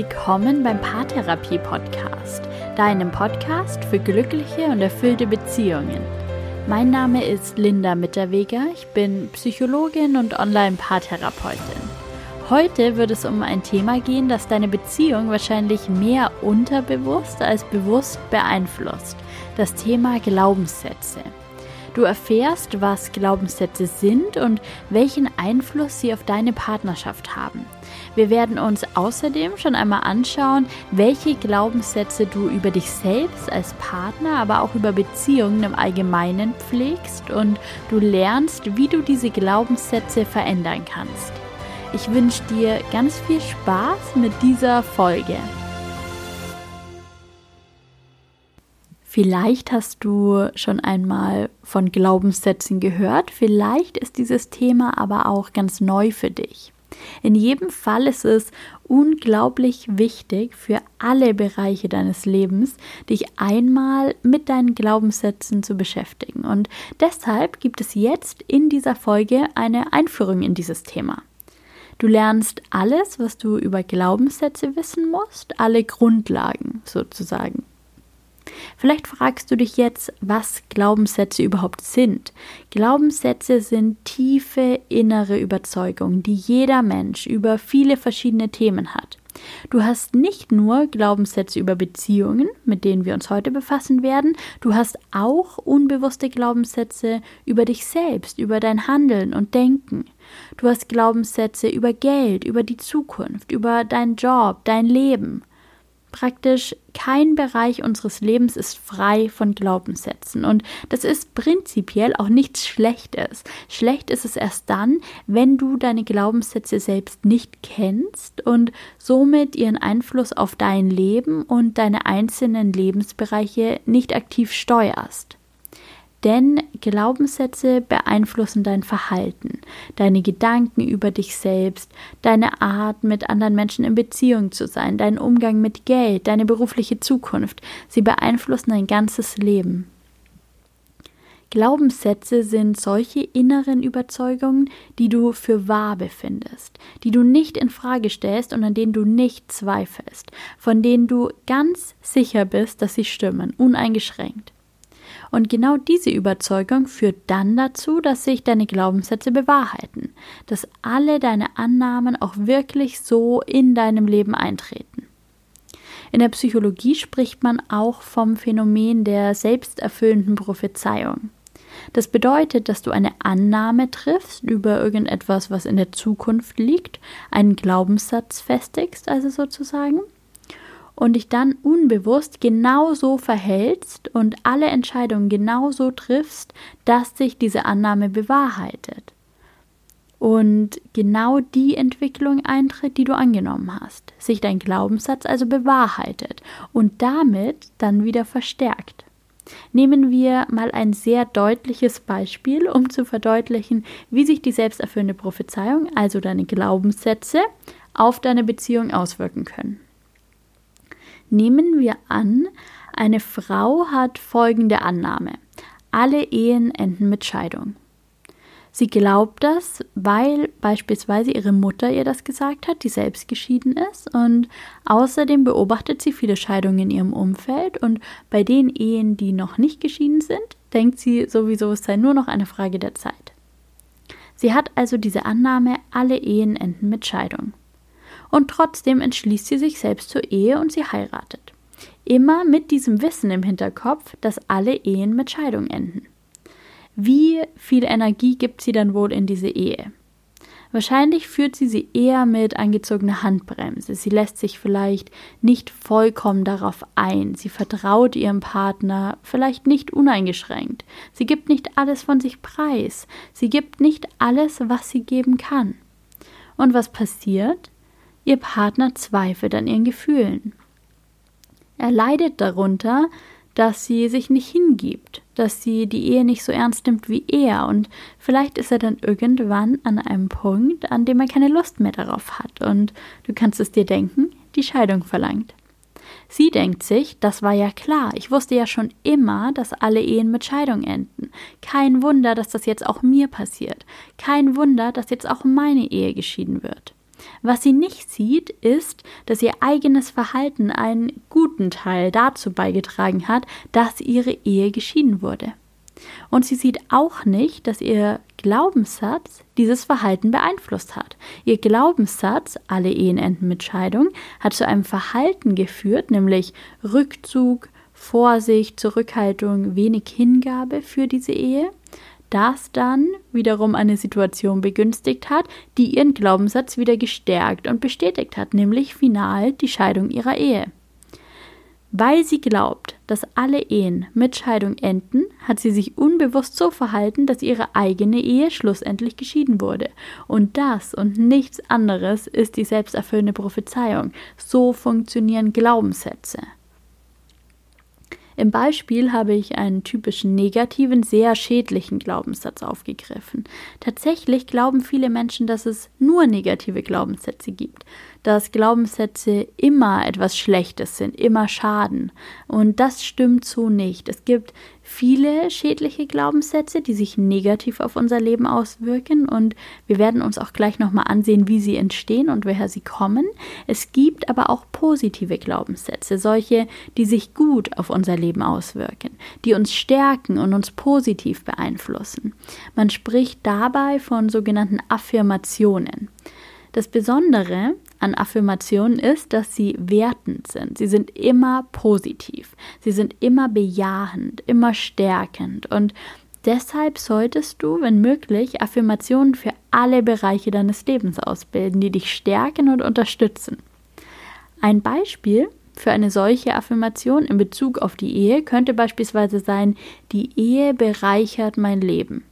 willkommen beim Paartherapie Podcast, deinem Podcast für glückliche und erfüllte Beziehungen. Mein Name ist Linda Mitterweger, ich bin Psychologin und Online-Paartherapeutin. Heute wird es um ein Thema gehen, das deine Beziehung wahrscheinlich mehr unterbewusst als bewusst beeinflusst. Das Thema Glaubenssätze. Du erfährst, was Glaubenssätze sind und welchen Einfluss sie auf deine Partnerschaft haben. Wir werden uns außerdem schon einmal anschauen, welche Glaubenssätze du über dich selbst als Partner, aber auch über Beziehungen im Allgemeinen pflegst und du lernst, wie du diese Glaubenssätze verändern kannst. Ich wünsche dir ganz viel Spaß mit dieser Folge. Vielleicht hast du schon einmal von Glaubenssätzen gehört, vielleicht ist dieses Thema aber auch ganz neu für dich. In jedem Fall ist es unglaublich wichtig für alle Bereiche deines Lebens, dich einmal mit deinen Glaubenssätzen zu beschäftigen. Und deshalb gibt es jetzt in dieser Folge eine Einführung in dieses Thema. Du lernst alles, was du über Glaubenssätze wissen musst, alle Grundlagen sozusagen. Vielleicht fragst du dich jetzt, was Glaubenssätze überhaupt sind. Glaubenssätze sind tiefe innere Überzeugungen, die jeder Mensch über viele verschiedene Themen hat. Du hast nicht nur Glaubenssätze über Beziehungen, mit denen wir uns heute befassen werden, du hast auch unbewusste Glaubenssätze über dich selbst, über dein Handeln und Denken. Du hast Glaubenssätze über Geld, über die Zukunft, über deinen Job, dein Leben. Praktisch kein Bereich unseres Lebens ist frei von Glaubenssätzen. Und das ist prinzipiell auch nichts Schlechtes. Schlecht ist es erst dann, wenn du deine Glaubenssätze selbst nicht kennst und somit ihren Einfluss auf dein Leben und deine einzelnen Lebensbereiche nicht aktiv steuerst. Denn Glaubenssätze beeinflussen dein Verhalten, deine Gedanken über dich selbst, deine Art, mit anderen Menschen in Beziehung zu sein, deinen Umgang mit Geld, deine berufliche Zukunft. Sie beeinflussen dein ganzes Leben. Glaubenssätze sind solche inneren Überzeugungen, die du für wahr befindest, die du nicht in Frage stellst und an denen du nicht zweifelst, von denen du ganz sicher bist, dass sie stimmen, uneingeschränkt. Und genau diese Überzeugung führt dann dazu, dass sich deine Glaubenssätze bewahrheiten, dass alle deine Annahmen auch wirklich so in deinem Leben eintreten. In der Psychologie spricht man auch vom Phänomen der selbsterfüllenden Prophezeiung. Das bedeutet, dass du eine Annahme triffst über irgendetwas, was in der Zukunft liegt, einen Glaubenssatz festigst, also sozusagen, und dich dann unbewusst genauso verhältst und alle Entscheidungen genauso triffst, dass sich diese Annahme bewahrheitet. Und genau die Entwicklung eintritt, die du angenommen hast, sich dein Glaubenssatz also bewahrheitet und damit dann wieder verstärkt. Nehmen wir mal ein sehr deutliches Beispiel, um zu verdeutlichen, wie sich die selbsterfüllende Prophezeiung, also deine Glaubenssätze, auf deine Beziehung auswirken können. Nehmen wir an, eine Frau hat folgende Annahme. Alle Ehen enden mit Scheidung. Sie glaubt das, weil beispielsweise ihre Mutter ihr das gesagt hat, die selbst geschieden ist. Und außerdem beobachtet sie viele Scheidungen in ihrem Umfeld. Und bei den Ehen, die noch nicht geschieden sind, denkt sie sowieso, es sei nur noch eine Frage der Zeit. Sie hat also diese Annahme, alle Ehen enden mit Scheidung und trotzdem entschließt sie sich selbst zur Ehe und sie heiratet. Immer mit diesem Wissen im Hinterkopf, dass alle Ehen mit Scheidung enden. Wie viel Energie gibt sie dann wohl in diese Ehe? Wahrscheinlich führt sie sie eher mit angezogener Handbremse. Sie lässt sich vielleicht nicht vollkommen darauf ein. Sie vertraut ihrem Partner vielleicht nicht uneingeschränkt. Sie gibt nicht alles von sich preis. Sie gibt nicht alles, was sie geben kann. Und was passiert? Ihr Partner zweifelt an ihren Gefühlen. Er leidet darunter, dass sie sich nicht hingibt, dass sie die Ehe nicht so ernst nimmt wie er und vielleicht ist er dann irgendwann an einem Punkt, an dem er keine Lust mehr darauf hat und du kannst es dir denken, die Scheidung verlangt. Sie denkt sich, das war ja klar, ich wusste ja schon immer, dass alle Ehen mit Scheidung enden. Kein Wunder, dass das jetzt auch mir passiert. Kein Wunder, dass jetzt auch meine Ehe geschieden wird. Was sie nicht sieht, ist, dass ihr eigenes Verhalten einen guten Teil dazu beigetragen hat, dass ihre Ehe geschieden wurde. Und sie sieht auch nicht, dass ihr Glaubenssatz dieses Verhalten beeinflusst hat. Ihr Glaubenssatz, alle Ehen enden mit Scheidung, hat zu einem Verhalten geführt, nämlich Rückzug, Vorsicht, Zurückhaltung, wenig Hingabe für diese Ehe, das dann wiederum eine Situation begünstigt hat, die ihren Glaubenssatz wieder gestärkt und bestätigt hat, nämlich final die Scheidung ihrer Ehe. Weil sie glaubt, dass alle Ehen mit Scheidung enden, hat sie sich unbewusst so verhalten, dass ihre eigene Ehe schlussendlich geschieden wurde. Und das und nichts anderes ist die selbsterfüllende Prophezeiung. So funktionieren Glaubenssätze. Im Beispiel habe ich einen typischen negativen, sehr schädlichen Glaubenssatz aufgegriffen. Tatsächlich glauben viele Menschen, dass es nur negative Glaubenssätze gibt dass Glaubenssätze immer etwas Schlechtes sind, immer schaden. Und das stimmt so nicht. Es gibt viele schädliche Glaubenssätze, die sich negativ auf unser Leben auswirken und wir werden uns auch gleich nochmal ansehen, wie sie entstehen und woher sie kommen. Es gibt aber auch positive Glaubenssätze, solche, die sich gut auf unser Leben auswirken, die uns stärken und uns positiv beeinflussen. Man spricht dabei von sogenannten Affirmationen. Das Besondere an Affirmationen ist, dass sie wertend sind. Sie sind immer positiv. Sie sind immer bejahend, immer stärkend. Und deshalb solltest du, wenn möglich, Affirmationen für alle Bereiche deines Lebens ausbilden, die dich stärken und unterstützen. Ein Beispiel für eine solche Affirmation in Bezug auf die Ehe könnte beispielsweise sein, die Ehe bereichert mein Leben.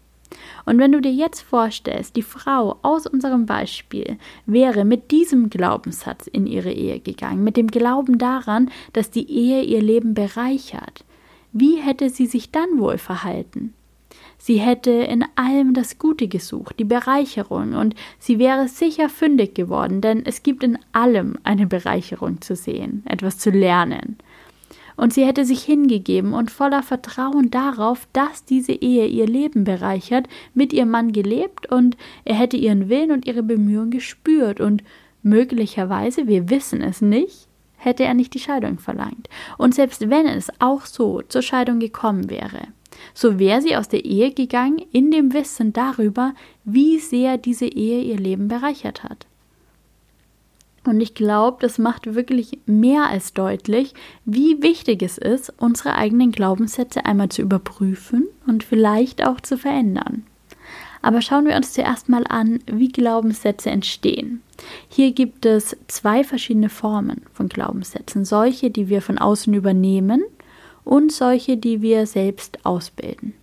Und wenn du dir jetzt vorstellst, die Frau aus unserem Beispiel wäre mit diesem Glaubenssatz in ihre Ehe gegangen, mit dem Glauben daran, dass die Ehe ihr Leben bereichert, wie hätte sie sich dann wohl verhalten? Sie hätte in allem das Gute gesucht, die Bereicherung, und sie wäre sicher fündig geworden, denn es gibt in allem eine Bereicherung zu sehen, etwas zu lernen und sie hätte sich hingegeben und voller Vertrauen darauf, dass diese Ehe ihr Leben bereichert, mit ihrem Mann gelebt und er hätte ihren Willen und ihre Bemühungen gespürt und möglicherweise, wir wissen es nicht, hätte er nicht die Scheidung verlangt. Und selbst wenn es auch so zur Scheidung gekommen wäre, so wäre sie aus der Ehe gegangen in dem Wissen darüber, wie sehr diese Ehe ihr Leben bereichert hat. Und ich glaube, das macht wirklich mehr als deutlich, wie wichtig es ist, unsere eigenen Glaubenssätze einmal zu überprüfen und vielleicht auch zu verändern. Aber schauen wir uns zuerst mal an, wie Glaubenssätze entstehen. Hier gibt es zwei verschiedene Formen von Glaubenssätzen. Solche, die wir von außen übernehmen und solche, die wir selbst ausbilden.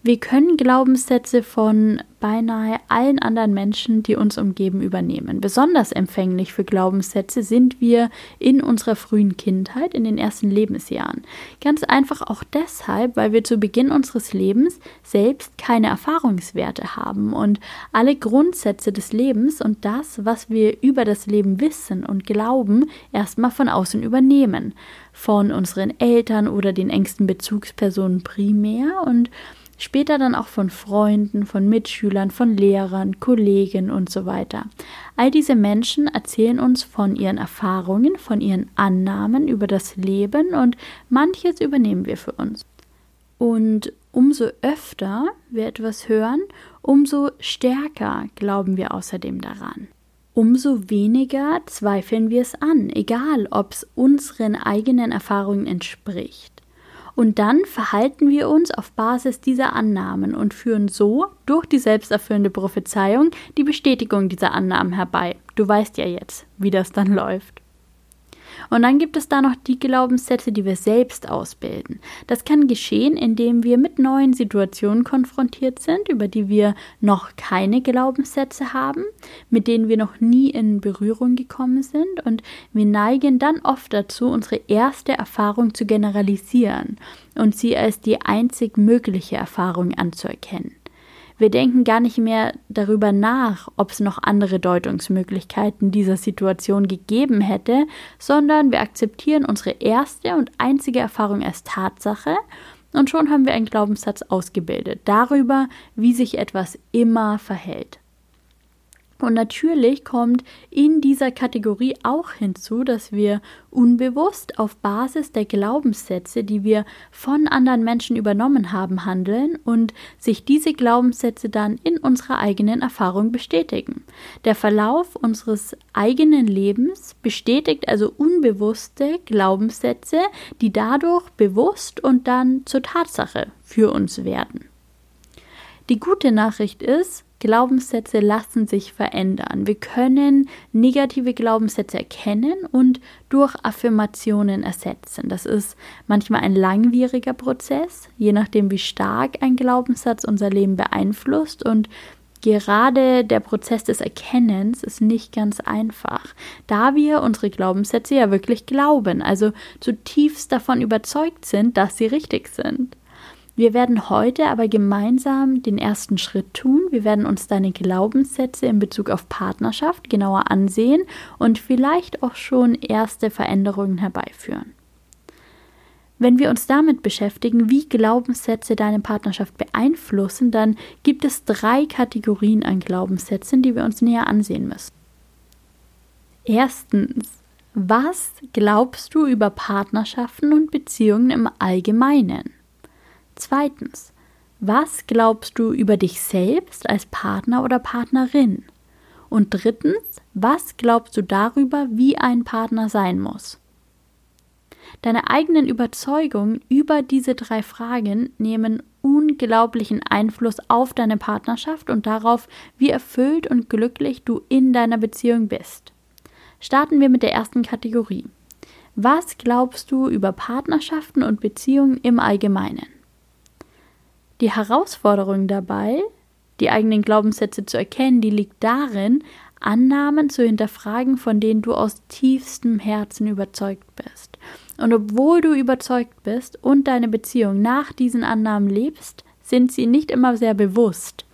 Wir können Glaubenssätze von beinahe allen anderen Menschen, die uns umgeben, übernehmen. Besonders empfänglich für Glaubenssätze sind wir in unserer frühen Kindheit, in den ersten Lebensjahren. Ganz einfach auch deshalb, weil wir zu Beginn unseres Lebens selbst keine Erfahrungswerte haben und alle Grundsätze des Lebens und das, was wir über das Leben wissen und glauben, erstmal von außen übernehmen. Von unseren Eltern oder den engsten Bezugspersonen primär und Später dann auch von Freunden, von Mitschülern, von Lehrern, Kollegen und so weiter. All diese Menschen erzählen uns von ihren Erfahrungen, von ihren Annahmen über das Leben und manches übernehmen wir für uns. Und umso öfter wir etwas hören, umso stärker glauben wir außerdem daran. Umso weniger zweifeln wir es an, egal ob es unseren eigenen Erfahrungen entspricht. Und dann verhalten wir uns auf Basis dieser Annahmen und führen so durch die selbsterfüllende Prophezeiung die Bestätigung dieser Annahmen herbei. Du weißt ja jetzt, wie das dann läuft. Und dann gibt es da noch die Glaubenssätze, die wir selbst ausbilden. Das kann geschehen, indem wir mit neuen Situationen konfrontiert sind, über die wir noch keine Glaubenssätze haben, mit denen wir noch nie in Berührung gekommen sind. Und wir neigen dann oft dazu, unsere erste Erfahrung zu generalisieren und sie als die einzig mögliche Erfahrung anzuerkennen. Wir denken gar nicht mehr darüber nach, ob es noch andere Deutungsmöglichkeiten dieser Situation gegeben hätte, sondern wir akzeptieren unsere erste und einzige Erfahrung als Tatsache und schon haben wir einen Glaubenssatz ausgebildet darüber, wie sich etwas immer verhält. Und natürlich kommt in dieser Kategorie auch hinzu, dass wir unbewusst auf Basis der Glaubenssätze, die wir von anderen Menschen übernommen haben, handeln und sich diese Glaubenssätze dann in unserer eigenen Erfahrung bestätigen. Der Verlauf unseres eigenen Lebens bestätigt also unbewusste Glaubenssätze, die dadurch bewusst und dann zur Tatsache für uns werden. Die gute Nachricht ist, Glaubenssätze lassen sich verändern. Wir können negative Glaubenssätze erkennen und durch Affirmationen ersetzen. Das ist manchmal ein langwieriger Prozess, je nachdem, wie stark ein Glaubenssatz unser Leben beeinflusst und Gerade der Prozess des Erkennens ist nicht ganz einfach, da wir unsere Glaubenssätze ja wirklich glauben, also zutiefst davon überzeugt sind, dass sie richtig sind. Wir werden heute aber gemeinsam den ersten Schritt tun. Wir werden uns deine Glaubenssätze in Bezug auf Partnerschaft genauer ansehen und vielleicht auch schon erste Veränderungen herbeiführen. Wenn wir uns damit beschäftigen, wie Glaubenssätze deine Partnerschaft beeinflussen, dann gibt es drei Kategorien an Glaubenssätzen, die wir uns näher ansehen müssen. Erstens, was glaubst du über Partnerschaften und Beziehungen im Allgemeinen? Zweitens, was glaubst du über dich selbst als Partner oder Partnerin? Und drittens, was glaubst du darüber, wie ein Partner sein muss? Deine eigenen Überzeugungen über diese drei Fragen nehmen unglaublichen Einfluss auf deine Partnerschaft und darauf, wie erfüllt und glücklich du in deiner Beziehung bist. Starten wir mit der ersten Kategorie. Was glaubst du über Partnerschaften und Beziehungen im Allgemeinen? Die Herausforderung dabei, die eigenen Glaubenssätze zu erkennen, die liegt darin, Annahmen zu hinterfragen, von denen du aus tiefstem Herzen überzeugt bist. Und obwohl du überzeugt bist und deine Beziehung nach diesen Annahmen lebst, sind sie nicht immer sehr bewusst.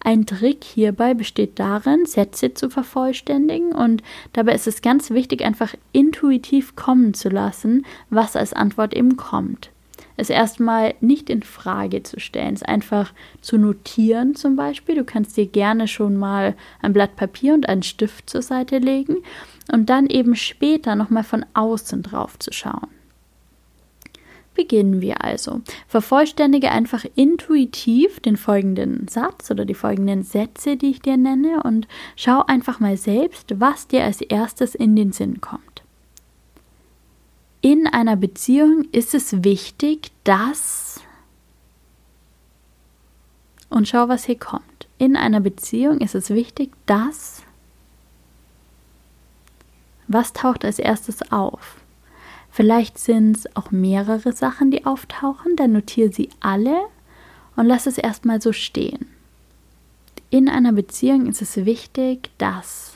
Ein Trick hierbei besteht darin, Sätze zu vervollständigen und dabei ist es ganz wichtig, einfach intuitiv kommen zu lassen, was als Antwort eben kommt es erstmal nicht in Frage zu stellen, es einfach zu notieren zum Beispiel. Du kannst dir gerne schon mal ein Blatt Papier und einen Stift zur Seite legen und dann eben später nochmal von außen drauf zu schauen. Beginnen wir also. Vervollständige einfach intuitiv den folgenden Satz oder die folgenden Sätze, die ich dir nenne, und schau einfach mal selbst, was dir als erstes in den Sinn kommt in einer Beziehung ist es wichtig, dass. Und schau, was hier kommt. In einer Beziehung ist es wichtig, dass. Was taucht als erstes auf? Vielleicht sind es auch mehrere Sachen, die auftauchen, dann notiere sie alle und lass es erstmal so stehen. In einer Beziehung ist es wichtig, dass.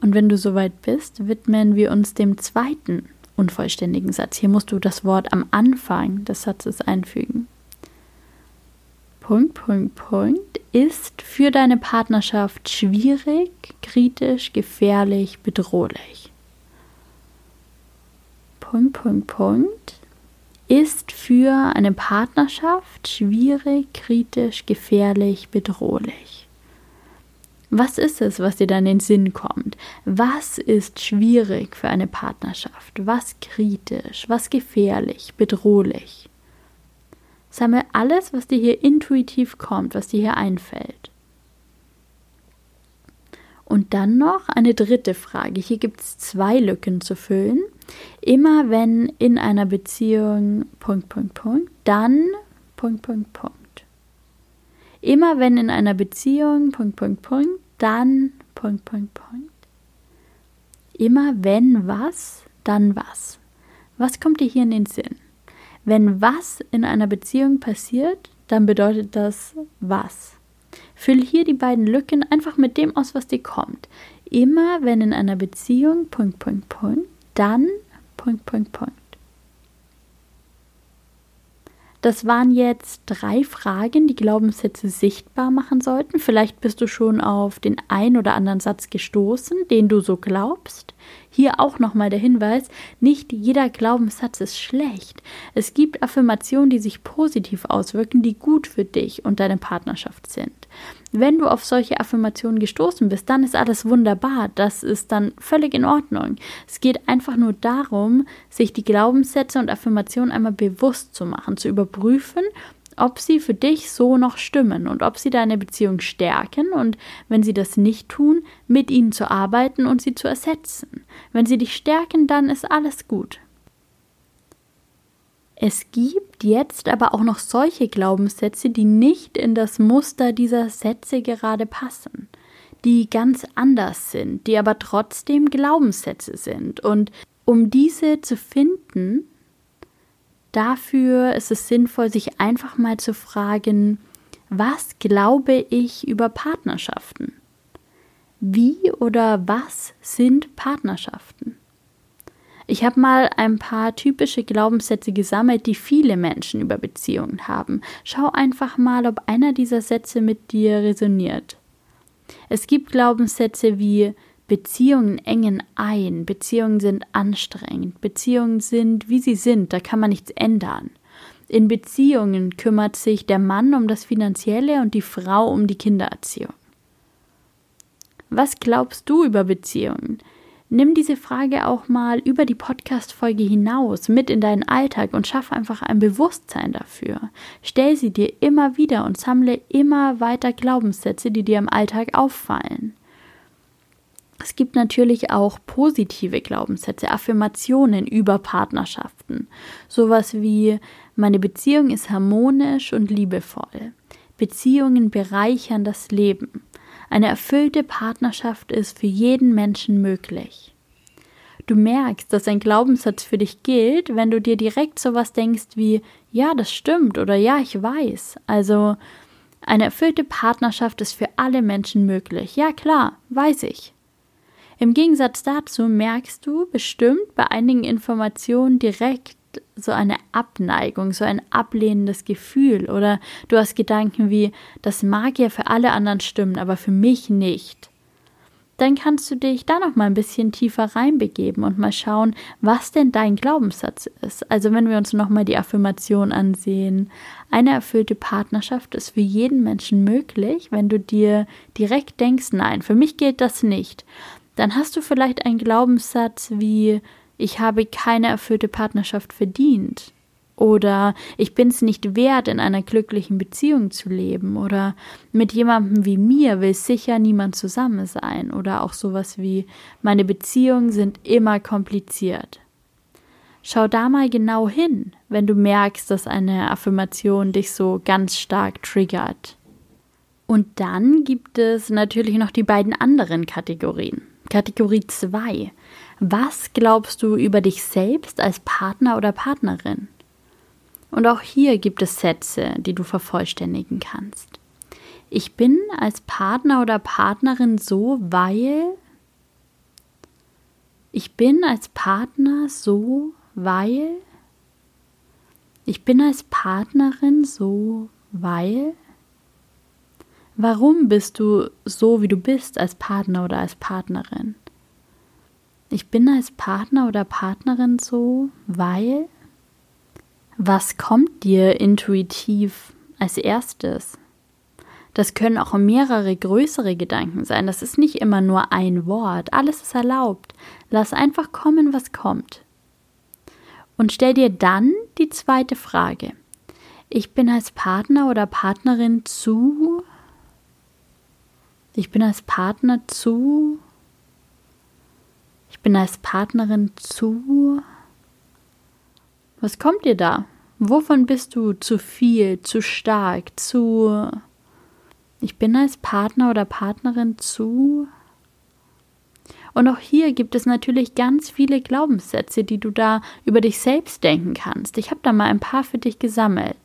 Und wenn du soweit bist, widmen wir uns dem zweiten unvollständigen Satz. Hier musst du das Wort am Anfang des Satzes einfügen. Punkt, Punkt, Punkt ist für deine Partnerschaft schwierig, kritisch, gefährlich, bedrohlich. Punkt, Punkt, Punkt ist für eine Partnerschaft schwierig, kritisch, gefährlich, bedrohlich. Was ist es, was dir dann in den Sinn kommt? Was ist schwierig für eine Partnerschaft? Was kritisch? Was gefährlich? Bedrohlich? Sammel alles, was dir hier intuitiv kommt, was dir hier einfällt. Und dann noch eine dritte Frage. Hier gibt es zwei Lücken zu füllen. Immer wenn in einer Beziehung Punkt, Punkt, Punkt, dann Punkt, Punkt, Punkt. Immer wenn in einer Beziehung, Punkt, Punkt, Punkt, dann, Punkt, Punkt, Punkt. Immer wenn was, dann was. Was kommt dir hier in den Sinn? Wenn was in einer Beziehung passiert, dann bedeutet das was. Füll hier die beiden Lücken einfach mit dem aus, was dir kommt. Immer wenn in einer Beziehung, Punkt, Punkt, Punkt, dann, Punkt, Punkt, Punkt. Das waren jetzt drei Fragen, die Glaubenssätze sichtbar machen sollten. Vielleicht bist du schon auf den ein oder anderen Satz gestoßen, den du so glaubst. Hier auch nochmal der Hinweis, nicht jeder Glaubenssatz ist schlecht. Es gibt Affirmationen, die sich positiv auswirken, die gut für dich und deine Partnerschaft sind. Wenn du auf solche Affirmationen gestoßen bist, dann ist alles wunderbar. Das ist dann völlig in Ordnung. Es geht einfach nur darum, sich die Glaubenssätze und Affirmationen einmal bewusst zu machen, zu überprüfen ob sie für dich so noch stimmen und ob sie deine Beziehung stärken und wenn sie das nicht tun, mit ihnen zu arbeiten und sie zu ersetzen. Wenn sie dich stärken, dann ist alles gut. Es gibt jetzt aber auch noch solche Glaubenssätze, die nicht in das Muster dieser Sätze gerade passen, die ganz anders sind, die aber trotzdem Glaubenssätze sind. Und um diese zu finden, dafür ist es sinnvoll, sich einfach mal zu fragen, was glaube ich über Partnerschaften? Wie oder was sind Partnerschaften? Ich habe mal ein paar typische Glaubenssätze gesammelt, die viele Menschen über Beziehungen haben. Schau einfach mal, ob einer dieser Sätze mit dir resoniert. Es gibt Glaubenssätze wie Beziehungen engen ein, Beziehungen sind anstrengend, Beziehungen sind, wie sie sind, da kann man nichts ändern. In Beziehungen kümmert sich der Mann um das Finanzielle und die Frau um die Kindererziehung. Was glaubst du über Beziehungen? Nimm diese Frage auch mal über die Podcast-Folge hinaus mit in deinen Alltag und schaff einfach ein Bewusstsein dafür. Stell sie dir immer wieder und sammle immer weiter Glaubenssätze, die dir im Alltag auffallen. Es gibt natürlich auch positive Glaubenssätze, Affirmationen über Partnerschaften. Sowas wie meine Beziehung ist harmonisch und liebevoll. Beziehungen bereichern das Leben. Eine erfüllte Partnerschaft ist für jeden Menschen möglich. Du merkst, dass ein Glaubenssatz für dich gilt, wenn du dir direkt sowas denkst wie ja, das stimmt oder ja, ich weiß. Also eine erfüllte Partnerschaft ist für alle Menschen möglich. Ja, klar, weiß ich. Im Gegensatz dazu merkst du bestimmt bei einigen Informationen direkt so eine Abneigung, so ein ablehnendes Gefühl oder du hast Gedanken wie, das mag ja für alle anderen stimmen, aber für mich nicht. Dann kannst du dich da noch mal ein bisschen tiefer reinbegeben und mal schauen, was denn dein Glaubenssatz ist. Also wenn wir uns noch mal die Affirmation ansehen, eine erfüllte Partnerschaft ist für jeden Menschen möglich, wenn du dir direkt denkst, nein, für mich gilt das nicht dann hast du vielleicht einen Glaubenssatz wie ich habe keine erfüllte Partnerschaft verdient oder ich bin es nicht wert, in einer glücklichen Beziehung zu leben oder mit jemandem wie mir will sicher niemand zusammen sein oder auch sowas wie meine Beziehungen sind immer kompliziert. Schau da mal genau hin, wenn du merkst, dass eine Affirmation dich so ganz stark triggert. Und dann gibt es natürlich noch die beiden anderen Kategorien. Kategorie 2. Was glaubst du über dich selbst als Partner oder Partnerin? Und auch hier gibt es Sätze, die du vervollständigen kannst. Ich bin als Partner oder Partnerin so, weil ich bin als Partner so, weil ich bin als Partnerin so, weil Warum bist du so, wie du bist als Partner oder als Partnerin? Ich bin als Partner oder Partnerin so, weil was kommt dir intuitiv als erstes? Das können auch mehrere größere Gedanken sein. Das ist nicht immer nur ein Wort. Alles ist erlaubt. Lass einfach kommen, was kommt. Und stell dir dann die zweite Frage. Ich bin als Partner oder Partnerin zu ich bin als Partner zu. Ich bin als Partnerin zu. Was kommt dir da? Wovon bist du zu viel, zu stark, zu. Ich bin als Partner oder Partnerin zu. Und auch hier gibt es natürlich ganz viele Glaubenssätze, die du da über dich selbst denken kannst. Ich habe da mal ein paar für dich gesammelt.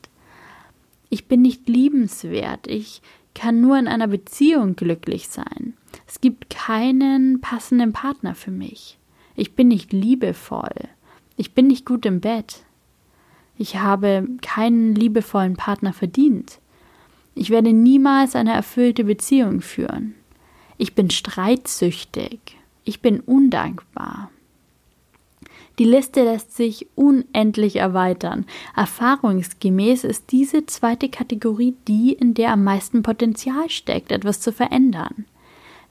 Ich bin nicht liebenswert. Ich, kann nur in einer Beziehung glücklich sein. Es gibt keinen passenden Partner für mich. Ich bin nicht liebevoll. Ich bin nicht gut im Bett. Ich habe keinen liebevollen Partner verdient. Ich werde niemals eine erfüllte Beziehung führen. Ich bin streitsüchtig. Ich bin undankbar. Die Liste lässt sich unendlich erweitern. Erfahrungsgemäß ist diese zweite Kategorie die, in der am meisten Potenzial steckt, etwas zu verändern.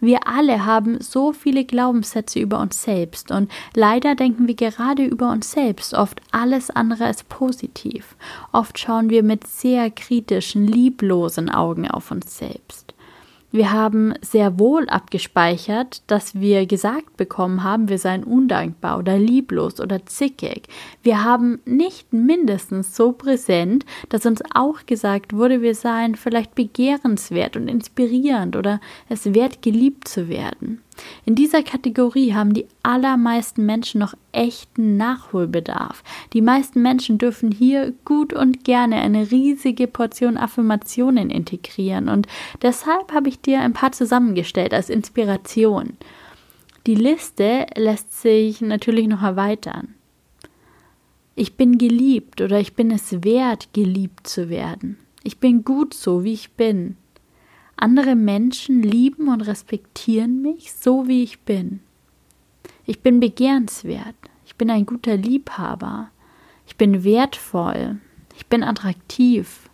Wir alle haben so viele Glaubenssätze über uns selbst und leider denken wir gerade über uns selbst oft alles andere als positiv. Oft schauen wir mit sehr kritischen, lieblosen Augen auf uns selbst. Wir haben sehr wohl abgespeichert, dass wir gesagt bekommen haben, wir seien undankbar oder lieblos oder zickig. Wir haben nicht mindestens so präsent, dass uns auch gesagt wurde, wir seien vielleicht begehrenswert und inspirierend oder es wert, geliebt zu werden. In dieser Kategorie haben die allermeisten Menschen noch echten Nachholbedarf. Die meisten Menschen dürfen hier gut und gerne eine riesige Portion Affirmationen integrieren und deshalb habe ich dir ein paar zusammengestellt als Inspiration. Die Liste lässt sich natürlich noch erweitern. Ich bin geliebt oder ich bin es wert, geliebt zu werden. Ich bin gut so, wie ich bin. Andere Menschen lieben und respektieren mich so, wie ich bin. Ich bin begehrenswert. Ich bin ein guter Liebhaber. Ich bin wertvoll. Ich bin attraktiv.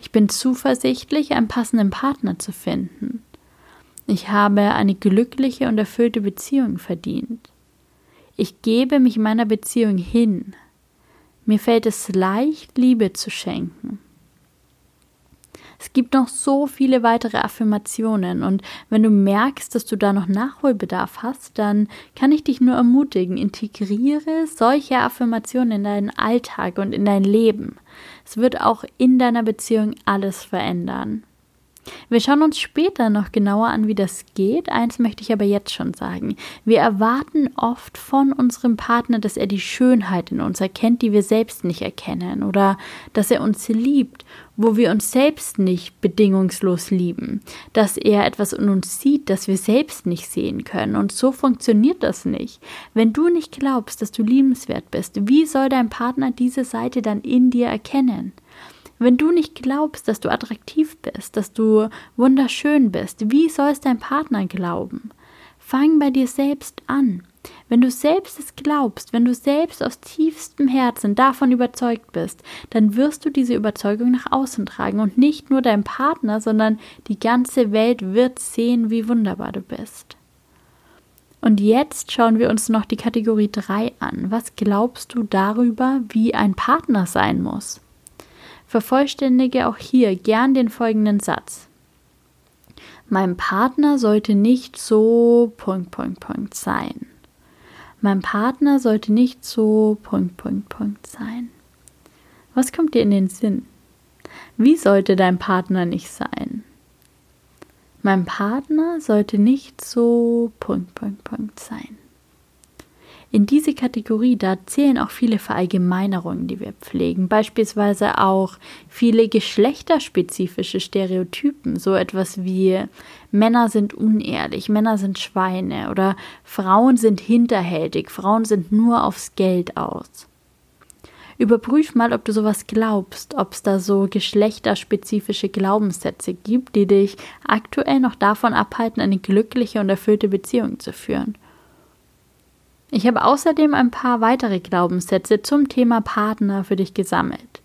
Ich bin zuversichtlich, einen passenden Partner zu finden. Ich habe eine glückliche und erfüllte Beziehung verdient. Ich gebe mich meiner Beziehung hin. Mir fällt es leicht, Liebe zu schenken. Es gibt noch so viele weitere Affirmationen und wenn du merkst, dass du da noch Nachholbedarf hast, dann kann ich dich nur ermutigen, integriere solche Affirmationen in deinen Alltag und in dein Leben. Es wird auch in deiner Beziehung alles verändern. Wir schauen uns später noch genauer an, wie das geht. Eins möchte ich aber jetzt schon sagen. Wir erwarten oft von unserem Partner, dass er die Schönheit in uns erkennt, die wir selbst nicht erkennen, oder dass er uns liebt, wo wir uns selbst nicht bedingungslos lieben, dass er etwas in uns sieht, das wir selbst nicht sehen können. Und so funktioniert das nicht. Wenn du nicht glaubst, dass du liebenswert bist, wie soll dein Partner diese Seite dann in dir erkennen? Wenn du nicht glaubst, dass du attraktiv bist, dass du wunderschön bist, wie soll es dein Partner glauben? Fang bei dir selbst an. Wenn du selbst es glaubst, wenn du selbst aus tiefstem Herzen davon überzeugt bist, dann wirst du diese Überzeugung nach außen tragen und nicht nur dein Partner, sondern die ganze Welt wird sehen, wie wunderbar du bist. Und jetzt schauen wir uns noch die Kategorie 3 an. Was glaubst du darüber, wie ein Partner sein muss? Vervollständige auch hier gern den folgenden Satz. Mein Partner sollte nicht so Punkt, Punkt, Punkt sein. Mein Partner sollte nicht so Punkt, Punkt, Punkt sein. Was kommt dir in den Sinn? Wie sollte dein Partner nicht sein? Mein Partner sollte nicht so Punkt, Punkt, Punkt sein. In diese Kategorie, da zählen auch viele Verallgemeinerungen, die wir pflegen, beispielsweise auch viele geschlechterspezifische Stereotypen, so etwas wie Männer sind unehrlich, Männer sind Schweine oder Frauen sind hinterhältig, Frauen sind nur aufs Geld aus. Überprüf mal, ob du sowas glaubst, ob es da so geschlechterspezifische Glaubenssätze gibt, die dich aktuell noch davon abhalten, eine glückliche und erfüllte Beziehung zu führen. Ich habe außerdem ein paar weitere Glaubenssätze zum Thema Partner für dich gesammelt.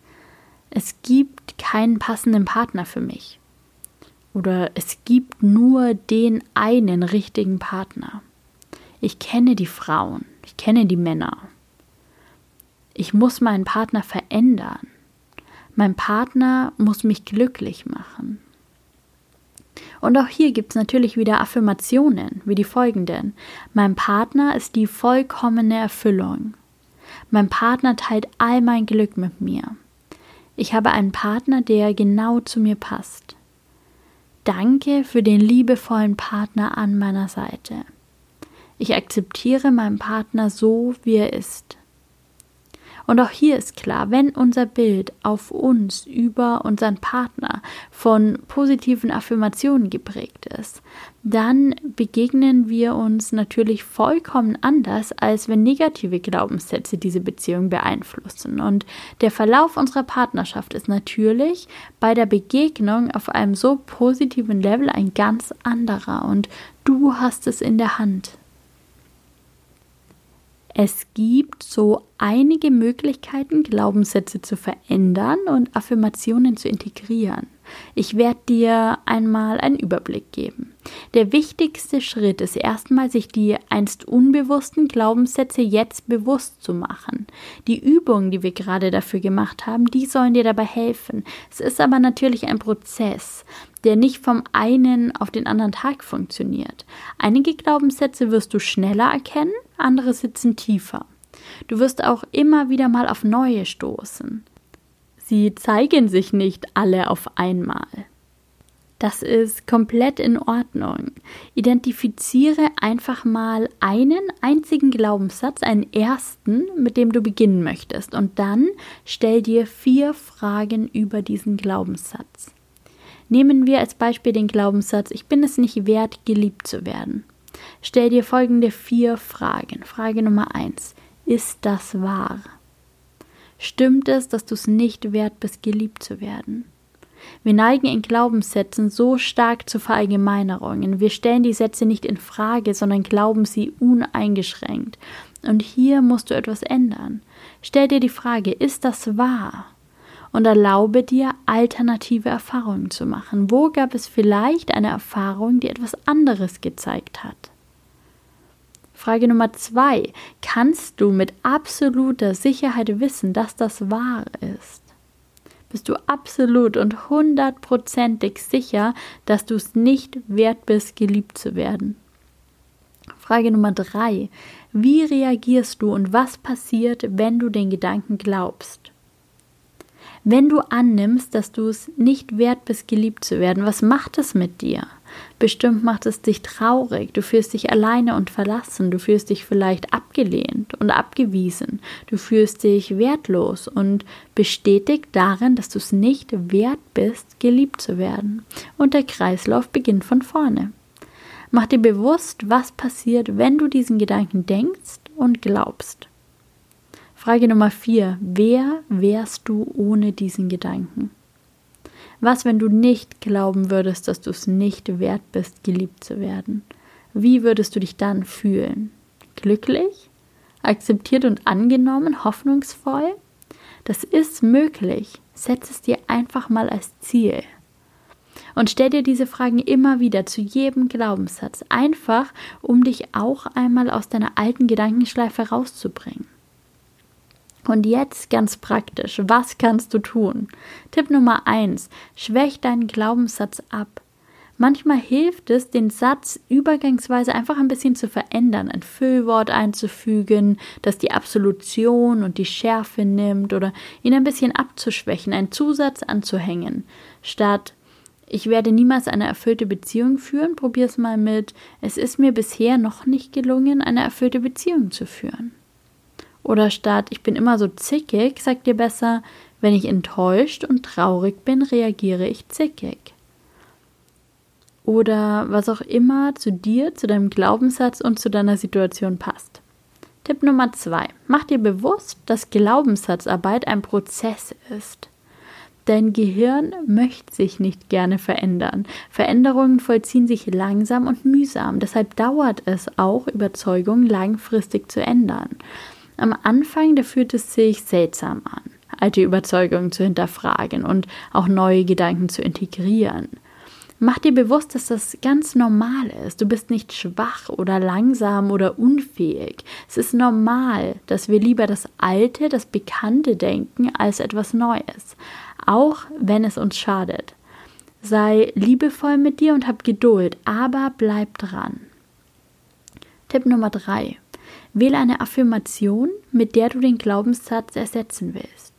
Es gibt keinen passenden Partner für mich. Oder es gibt nur den einen richtigen Partner. Ich kenne die Frauen, ich kenne die Männer. Ich muss meinen Partner verändern. Mein Partner muss mich glücklich machen. Und auch hier gibt es natürlich wieder Affirmationen, wie die folgenden. Mein Partner ist die vollkommene Erfüllung. Mein Partner teilt all mein Glück mit mir. Ich habe einen Partner, der genau zu mir passt. Danke für den liebevollen Partner an meiner Seite. Ich akzeptiere meinen Partner so, wie er ist. Und auch hier ist klar, wenn unser Bild auf uns über unseren Partner von positiven Affirmationen geprägt ist, dann begegnen wir uns natürlich vollkommen anders, als wenn negative Glaubenssätze diese Beziehung beeinflussen. Und der Verlauf unserer Partnerschaft ist natürlich bei der Begegnung auf einem so positiven Level ein ganz anderer und du hast es in der Hand. Es gibt so einige Möglichkeiten, Glaubenssätze zu verändern und Affirmationen zu integrieren. Ich werde dir einmal einen Überblick geben. Der wichtigste Schritt ist erstmal, sich die einst unbewussten Glaubenssätze jetzt bewusst zu machen. Die Übungen, die wir gerade dafür gemacht haben, die sollen dir dabei helfen. Es ist aber natürlich ein Prozess, der nicht vom einen auf den anderen Tag funktioniert. Einige Glaubenssätze wirst du schneller erkennen, andere sitzen tiefer. Du wirst auch immer wieder mal auf neue stoßen. Sie zeigen sich nicht alle auf einmal. Das ist komplett in Ordnung. Identifiziere einfach mal einen einzigen Glaubenssatz, einen ersten, mit dem du beginnen möchtest. Und dann stell dir vier Fragen über diesen Glaubenssatz. Nehmen wir als Beispiel den Glaubenssatz, ich bin es nicht wert, geliebt zu werden. Stell dir folgende vier Fragen. Frage Nummer eins. Ist das wahr? Stimmt es, dass du es nicht wert bist, geliebt zu werden? Wir neigen in Glaubenssätzen so stark zu Verallgemeinerungen. Wir stellen die Sätze nicht in Frage, sondern glauben sie uneingeschränkt. Und hier musst du etwas ändern. Stell dir die Frage, ist das wahr? Und erlaube dir, alternative Erfahrungen zu machen. Wo gab es vielleicht eine Erfahrung, die etwas anderes gezeigt hat? Frage Nummer zwei. Kannst du mit absoluter Sicherheit wissen, dass das wahr ist? Bist du absolut und hundertprozentig sicher, dass du es nicht wert bist, geliebt zu werden? Frage Nummer drei. Wie reagierst du und was passiert, wenn du den Gedanken glaubst? Wenn du annimmst, dass du es nicht wert bist, geliebt zu werden, was macht es mit dir? Bestimmt macht es dich traurig, du fühlst dich alleine und verlassen, du fühlst dich vielleicht abgelehnt und abgewiesen, du fühlst dich wertlos und bestätigt darin, dass du es nicht wert bist, geliebt zu werden. Und der Kreislauf beginnt von vorne. Mach dir bewusst, was passiert, wenn du diesen Gedanken denkst und glaubst. Frage Nummer vier. Wer wärst du ohne diesen Gedanken? Was, wenn du nicht glauben würdest, dass du es nicht wert bist, geliebt zu werden? Wie würdest du dich dann fühlen? Glücklich? Akzeptiert und angenommen? Hoffnungsvoll? Das ist möglich. Setz es dir einfach mal als Ziel. Und stell dir diese Fragen immer wieder zu jedem Glaubenssatz, einfach um dich auch einmal aus deiner alten Gedankenschleife rauszubringen. Und jetzt ganz praktisch, was kannst du tun? Tipp Nummer eins: Schwäch deinen Glaubenssatz ab. Manchmal hilft es, den Satz übergangsweise einfach ein bisschen zu verändern, ein Füllwort einzufügen, das die Absolution und die Schärfe nimmt oder ihn ein bisschen abzuschwächen, einen Zusatz anzuhängen. Statt ich werde niemals eine erfüllte Beziehung führen, probier es mal mit es ist mir bisher noch nicht gelungen, eine erfüllte Beziehung zu führen. Oder statt ich bin immer so zickig, sag dir besser, wenn ich enttäuscht und traurig bin, reagiere ich zickig. Oder was auch immer zu dir, zu deinem Glaubenssatz und zu deiner Situation passt. Tipp Nummer zwei. Mach dir bewusst, dass Glaubenssatzarbeit ein Prozess ist. Dein Gehirn möchte sich nicht gerne verändern. Veränderungen vollziehen sich langsam und mühsam. Deshalb dauert es auch, Überzeugungen langfristig zu ändern. Am Anfang, da fühlt es sich seltsam an, alte Überzeugungen zu hinterfragen und auch neue Gedanken zu integrieren. Mach dir bewusst, dass das ganz normal ist. Du bist nicht schwach oder langsam oder unfähig. Es ist normal, dass wir lieber das Alte, das Bekannte denken als etwas Neues, auch wenn es uns schadet. Sei liebevoll mit dir und hab Geduld, aber bleib dran. Tipp Nummer drei: Wähle eine Affirmation, mit der du den Glaubenssatz ersetzen willst.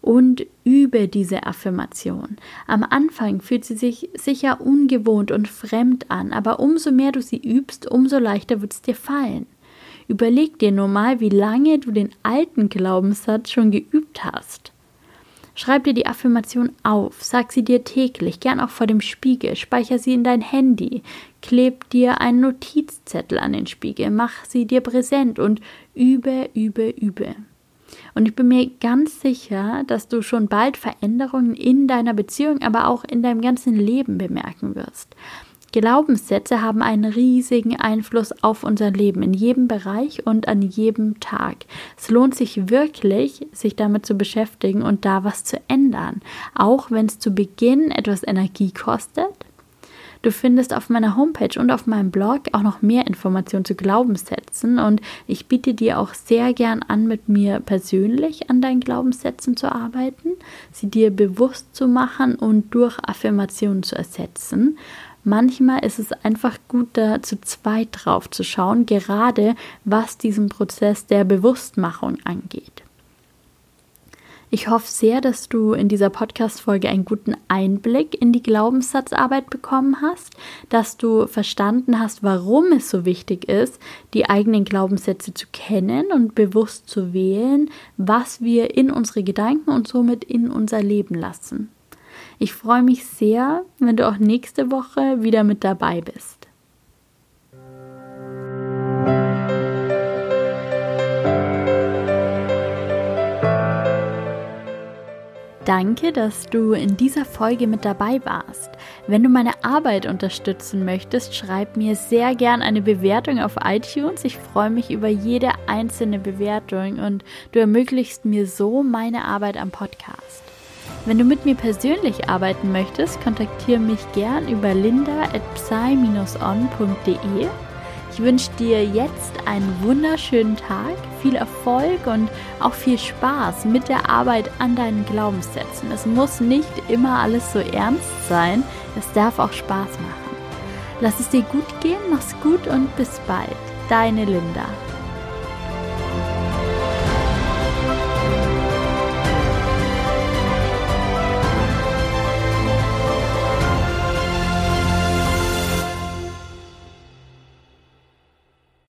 Und übe diese Affirmation. Am Anfang fühlt sie sich sicher ungewohnt und fremd an, aber umso mehr du sie übst, umso leichter wird es dir fallen. Überleg dir nur mal, wie lange du den alten Glaubenssatz schon geübt hast. Schreib dir die Affirmation auf, sag sie dir täglich, gern auch vor dem Spiegel, speicher sie in dein Handy, kleb dir einen Notizzettel an den Spiegel, mach sie dir präsent und übe, übe, übe. Und ich bin mir ganz sicher, dass du schon bald Veränderungen in deiner Beziehung, aber auch in deinem ganzen Leben bemerken wirst. Glaubenssätze haben einen riesigen Einfluss auf unser Leben in jedem Bereich und an jedem Tag. Es lohnt sich wirklich, sich damit zu beschäftigen und da was zu ändern, auch wenn es zu Beginn etwas Energie kostet. Du findest auf meiner Homepage und auf meinem Blog auch noch mehr Informationen zu Glaubenssätzen und ich biete dir auch sehr gern an, mit mir persönlich an deinen Glaubenssätzen zu arbeiten, sie dir bewusst zu machen und durch Affirmationen zu ersetzen. Manchmal ist es einfach gut, da zu zweit drauf zu schauen, gerade was diesen Prozess der Bewusstmachung angeht. Ich hoffe sehr, dass du in dieser Podcast-Folge einen guten Einblick in die Glaubenssatzarbeit bekommen hast, dass du verstanden hast, warum es so wichtig ist, die eigenen Glaubenssätze zu kennen und bewusst zu wählen, was wir in unsere Gedanken und somit in unser Leben lassen. Ich freue mich sehr, wenn du auch nächste Woche wieder mit dabei bist. Danke, dass du in dieser Folge mit dabei warst. Wenn du meine Arbeit unterstützen möchtest, schreib mir sehr gern eine Bewertung auf iTunes. Ich freue mich über jede einzelne Bewertung und du ermöglichst mir so meine Arbeit am Podcast. Wenn du mit mir persönlich arbeiten möchtest, kontaktiere mich gern über linda.psy-on.de. Ich wünsche dir jetzt einen wunderschönen Tag, viel Erfolg und auch viel Spaß mit der Arbeit an deinen Glaubenssätzen. Es muss nicht immer alles so ernst sein, es darf auch Spaß machen. Lass es dir gut gehen, mach's gut und bis bald. Deine Linda.